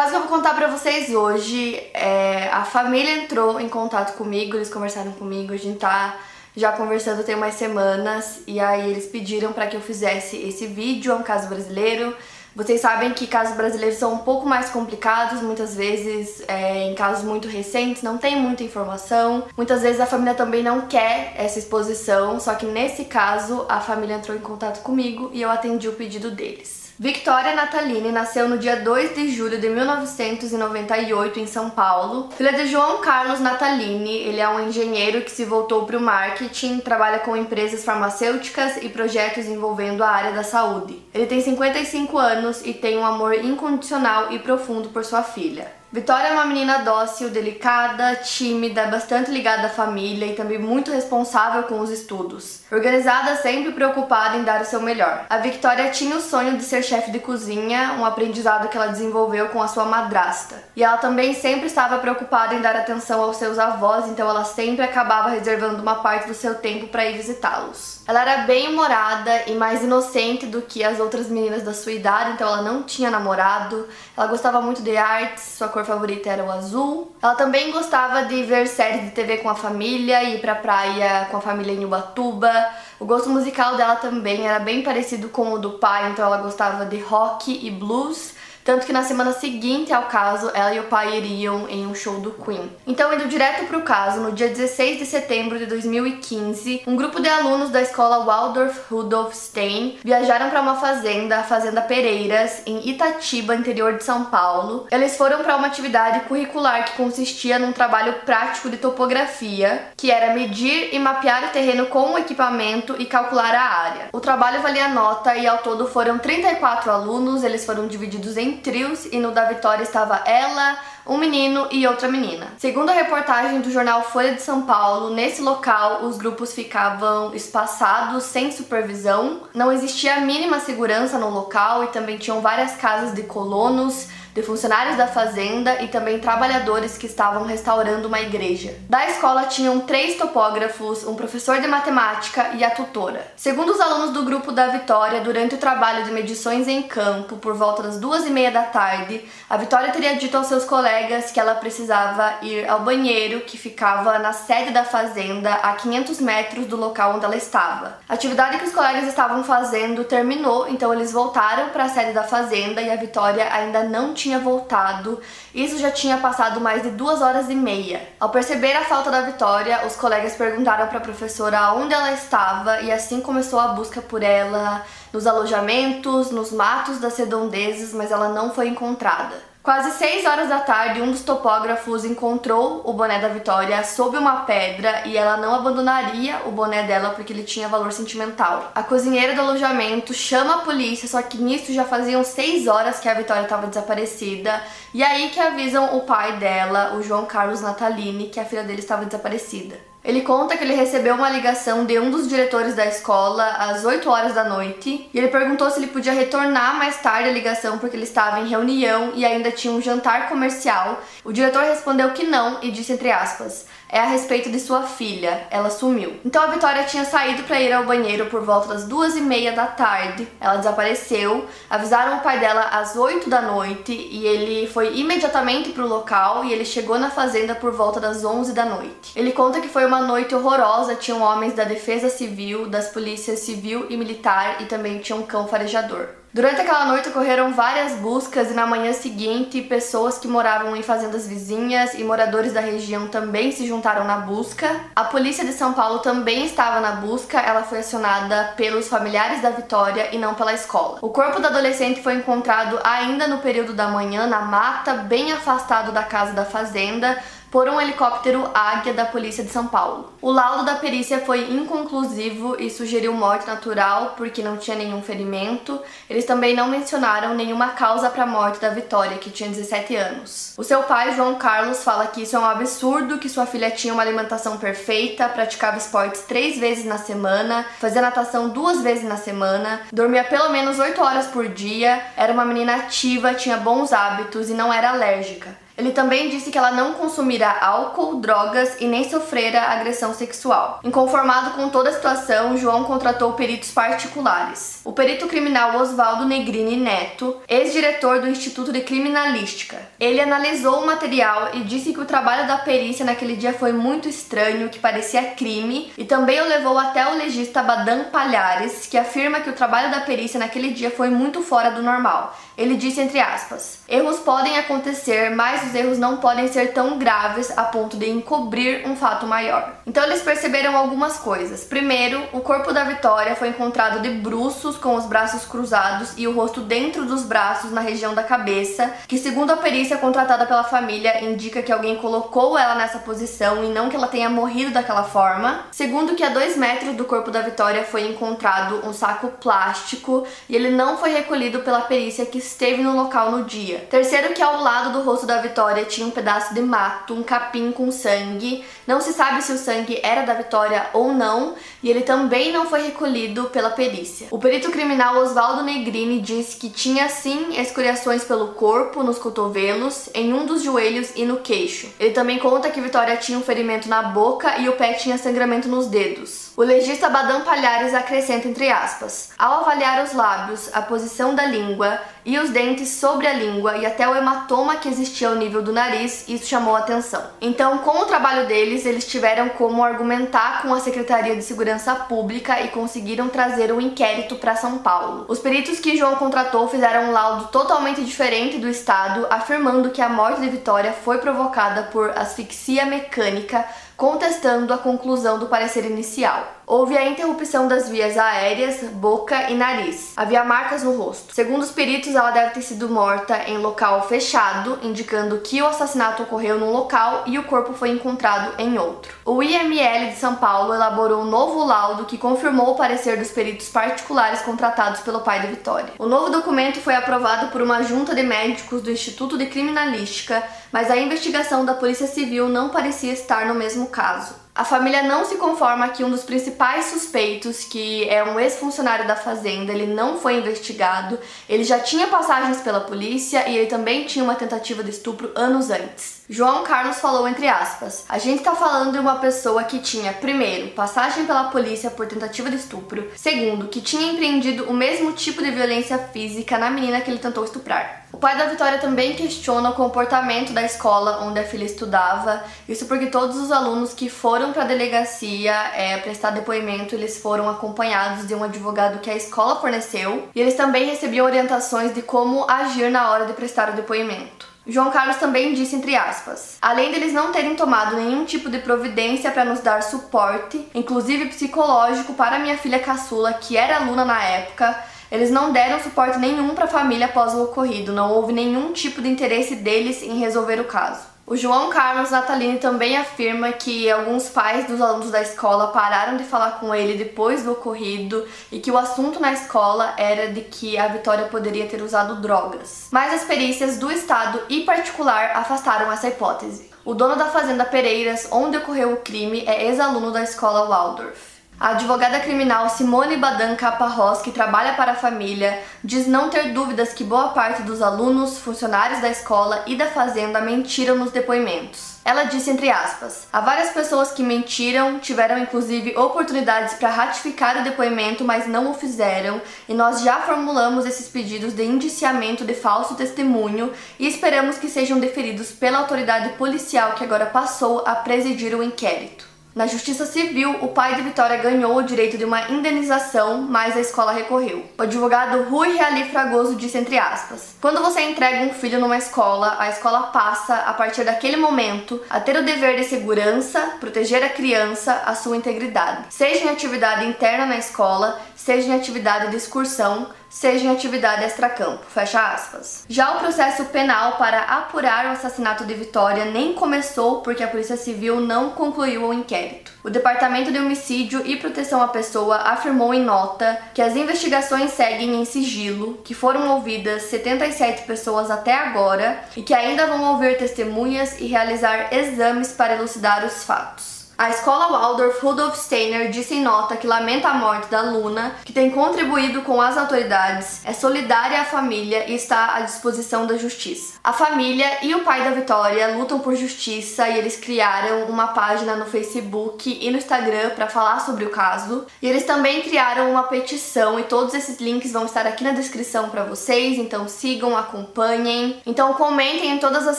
caso que eu vou contar pra vocês hoje é a família entrou em contato comigo, eles conversaram comigo, a gente tá já conversando tem umas semanas e aí eles pediram para que eu fizesse esse vídeo, é um caso brasileiro. Vocês sabem que casos brasileiros são um pouco mais complicados, muitas vezes é, em casos muito recentes não tem muita informação. Muitas vezes a família também não quer essa exposição, só que nesse caso a família entrou em contato comigo e eu atendi o pedido deles. Victoria Natalini nasceu no dia 2 de julho de 1998 em São Paulo. Filha de João Carlos Natalini, ele é um engenheiro que se voltou para o marketing, trabalha com empresas farmacêuticas e projetos envolvendo a área da saúde. Ele tem 55 anos e tem um amor incondicional e profundo por sua filha. Vitória é uma menina dócil, delicada, tímida, bastante ligada à família e também muito responsável com os estudos. Organizada, sempre preocupada em dar o seu melhor. A Victoria tinha o sonho de ser chefe de cozinha, um aprendizado que ela desenvolveu com a sua madrasta. E ela também sempre estava preocupada em dar atenção aos seus avós, então ela sempre acabava reservando uma parte do seu tempo para ir visitá-los. Ela era bem humorada e mais inocente do que as outras meninas da sua idade, então ela não tinha namorado. Ela gostava muito de artes, sua cor favorita era o azul. Ela também gostava de ver séries de TV com a família, ir pra praia com a família em Ubatuba. O gosto musical dela também era bem parecido com o do pai, então ela gostava de rock e blues. Tanto que na semana seguinte ao caso, ela e o pai iriam em um show do Queen. Então, indo direto pro caso, no dia 16 de setembro de 2015, um grupo de alunos da escola Waldorf Rudolf Stein viajaram para uma fazenda, a Fazenda Pereiras, em Itatiba, interior de São Paulo. Eles foram para uma atividade curricular que consistia num trabalho prático de topografia, que era medir e mapear o terreno com o equipamento e calcular a área. O trabalho valia nota e ao todo foram 34 alunos, eles foram divididos em em trios e no da Vitória estava ela, um menino e outra menina. Segundo a reportagem do jornal Folha de São Paulo, nesse local os grupos ficavam espaçados, sem supervisão, não existia a mínima segurança no local e também tinham várias casas de colonos de funcionários da fazenda e também trabalhadores que estavam restaurando uma igreja. Da escola tinham três topógrafos, um professor de matemática e a tutora. Segundo os alunos do grupo da Vitória, durante o trabalho de medições em campo, por volta das duas e meia da tarde, a Vitória teria dito aos seus colegas que ela precisava ir ao banheiro que ficava na sede da fazenda, a 500 metros do local onde ela estava. A atividade que os colegas estavam fazendo terminou, então eles voltaram para a sede da fazenda e a Vitória ainda não tinha voltado. Isso já tinha passado mais de duas horas e meia. Ao perceber a falta da Vitória, os colegas perguntaram para a professora onde ela estava e assim começou a busca por ela nos alojamentos, nos matos das redondezas, mas ela não foi encontrada. Quase 6 horas da tarde, um dos topógrafos encontrou o boné da Vitória sob uma pedra e ela não abandonaria o boné dela porque ele tinha valor sentimental. A cozinheira do alojamento chama a polícia, só que nisso já faziam 6 horas que a Vitória estava desaparecida. E aí que avisam o pai dela, o João Carlos Natalini, que a filha dele estava desaparecida. Ele conta que ele recebeu uma ligação de um dos diretores da escola às 8 horas da noite e ele perguntou se ele podia retornar mais tarde a ligação porque ele estava em reunião e ainda tinha um jantar comercial. O diretor respondeu que não e disse entre aspas: é a respeito de sua filha. Ela sumiu. Então a Vitória tinha saído para ir ao banheiro por volta das duas e meia da tarde. Ela desapareceu. Avisaram o pai dela às oito da noite e ele foi imediatamente para o local e ele chegou na fazenda por volta das onze da noite. Ele conta que foi uma noite horrorosa. Tinham homens da defesa civil, das polícias civil e militar e também tinha um cão farejador. Durante aquela noite ocorreram várias buscas e na manhã seguinte pessoas que moravam em fazendas vizinhas e moradores da região também se juntaram na busca. A polícia de São Paulo também estava na busca, ela foi acionada pelos familiares da Vitória e não pela escola. O corpo da adolescente foi encontrado ainda no período da manhã na mata, bem afastado da casa da fazenda, por um helicóptero Águia da Polícia de São Paulo. O laudo da perícia foi inconclusivo e sugeriu morte natural porque não tinha nenhum ferimento. Eles também não mencionaram nenhuma causa para a morte da Vitória, que tinha 17 anos. O seu pai, João Carlos, fala que isso é um absurdo, que sua filha tinha uma alimentação perfeita, praticava esportes três vezes na semana, fazia natação duas vezes na semana, dormia pelo menos 8 horas por dia, era uma menina ativa, tinha bons hábitos e não era alérgica. Ele também disse que ela não consumirá álcool, drogas e nem sofrera agressão sexual. Inconformado com toda a situação, João contratou peritos particulares. O perito criminal Oswaldo Negrini Neto, ex-diretor do Instituto de Criminalística. Ele analisou o material e disse que o trabalho da perícia naquele dia foi muito estranho, que parecia crime, e também o levou até o legista Badam Palhares, que afirma que o trabalho da perícia naquele dia foi muito fora do normal. Ele disse entre aspas: Erros podem acontecer, mas os erros não podem ser tão graves a ponto de encobrir um fato maior. Então eles perceberam algumas coisas. Primeiro, o corpo da Vitória foi encontrado de bruços com os braços cruzados e o rosto dentro dos braços na região da cabeça, que segundo a perícia contratada pela família indica que alguém colocou ela nessa posição e não que ela tenha morrido daquela forma. Segundo, que a dois metros do corpo da Vitória foi encontrado um saco plástico e ele não foi recolhido pela perícia que esteve no local no dia. Terceiro, que ao lado do rosto da Vitória tinha um pedaço de mato, um capim com sangue. Não se sabe se o sangue era da Vitória ou não, e ele também não foi recolhido pela perícia. O perito criminal Oswaldo Negrini disse que tinha sim escoriações pelo corpo, nos cotovelos, em um dos joelhos e no queixo. Ele também conta que Vitória tinha um ferimento na boca e o pé tinha sangramento nos dedos. O legista Badam Palhares acrescenta entre aspas: ao avaliar os lábios, a posição da língua e os dentes sobre a língua e até o hematoma que existia ao nível do nariz, isso chamou atenção. Então, com o trabalho deles, eles tiveram como argumentar com a Secretaria de Segurança Pública e conseguiram trazer um inquérito para São Paulo. Os peritos que João contratou fizeram um laudo totalmente diferente do estado, afirmando que a morte de Vitória foi provocada por asfixia mecânica contestando a conclusão do parecer inicial. Houve a interrupção das vias aéreas, boca e nariz. Havia marcas no rosto. Segundo os peritos, ela deve ter sido morta em local fechado, indicando que o assassinato ocorreu num local e o corpo foi encontrado em outro. O IML de São Paulo elaborou um novo laudo que confirmou o parecer dos peritos particulares contratados pelo pai da Vitória. O novo documento foi aprovado por uma junta de médicos do Instituto de Criminalística, mas a investigação da Polícia Civil não parecia estar no mesmo caso. A família não se conforma que um dos principais suspeitos, que é um ex-funcionário da fazenda, ele não foi investigado. Ele já tinha passagens pela polícia e ele também tinha uma tentativa de estupro anos antes. João Carlos falou entre aspas: "A gente tá falando de uma pessoa que tinha, primeiro, passagem pela polícia por tentativa de estupro, segundo, que tinha empreendido o mesmo tipo de violência física na menina que ele tentou estuprar. O pai da Vitória também questiona o comportamento da escola onde a filha estudava, isso porque todos os alunos que foram para a delegacia é, prestar depoimento, eles foram acompanhados de um advogado que a escola forneceu, e eles também recebiam orientações de como agir na hora de prestar o depoimento. João Carlos também disse entre aspas: além deles não terem tomado nenhum tipo de providência para nos dar suporte, inclusive psicológico, para minha filha caçula, que era aluna na época, eles não deram suporte nenhum para a família após o ocorrido, não houve nenhum tipo de interesse deles em resolver o caso. O João Carlos Natalini também afirma que alguns pais dos alunos da escola pararam de falar com ele depois do ocorrido e que o assunto na escola era de que a Vitória poderia ter usado drogas. Mas as perícias do Estado e particular afastaram essa hipótese. O dono da fazenda Pereiras, onde ocorreu o crime, é ex-aluno da escola Waldorf. A advogada criminal Simone Badan Caparrós, que trabalha para a família, diz não ter dúvidas que boa parte dos alunos, funcionários da escola e da fazenda mentiram nos depoimentos. Ela disse entre aspas: há várias pessoas que mentiram, tiveram inclusive oportunidades para ratificar o depoimento, mas não o fizeram, e nós já formulamos esses pedidos de indiciamento de falso testemunho e esperamos que sejam deferidos pela autoridade policial que agora passou a presidir o inquérito. Na Justiça Civil, o pai de Vitória ganhou o direito de uma indenização, mas a escola recorreu. O advogado Rui Reali Fragoso disse entre aspas: Quando você entrega um filho numa escola, a escola passa, a partir daquele momento, a ter o dever de segurança, proteger a criança, a sua integridade. Seja em atividade interna na escola, seja em atividade de excursão, seja em atividade extracampo. Fecha aspas. Já o processo penal para apurar o assassinato de Vitória nem começou porque a Polícia Civil não concluiu o inquérito. O Departamento de Homicídio e Proteção à Pessoa afirmou em nota que as investigações seguem em sigilo, que foram ouvidas 77 pessoas até agora e que ainda vão ouvir testemunhas e realizar exames para elucidar os fatos. A escola Waldorf Rudolf Steiner disse em nota que lamenta a morte da Luna, que tem contribuído com as autoridades, é solidária à família e está à disposição da justiça. A família e o pai da Vitória lutam por justiça e eles criaram uma página no Facebook e no Instagram para falar sobre o caso. E eles também criaram uma petição e todos esses links vão estar aqui na descrição para vocês, então sigam, acompanhem. Então comentem em todas as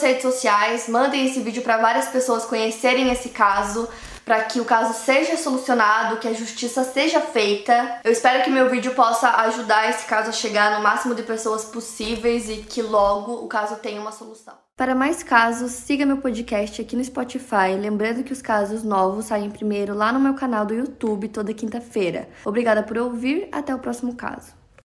redes sociais, mandem esse vídeo para várias pessoas conhecerem esse caso para que o caso seja solucionado, que a justiça seja feita. Eu espero que meu vídeo possa ajudar esse caso a chegar no máximo de pessoas possíveis e que logo o caso tenha uma solução. Para mais casos, siga meu podcast aqui no Spotify. Lembrando que os casos novos saem primeiro lá no meu canal do YouTube toda quinta-feira. Obrigada por ouvir, até o próximo caso.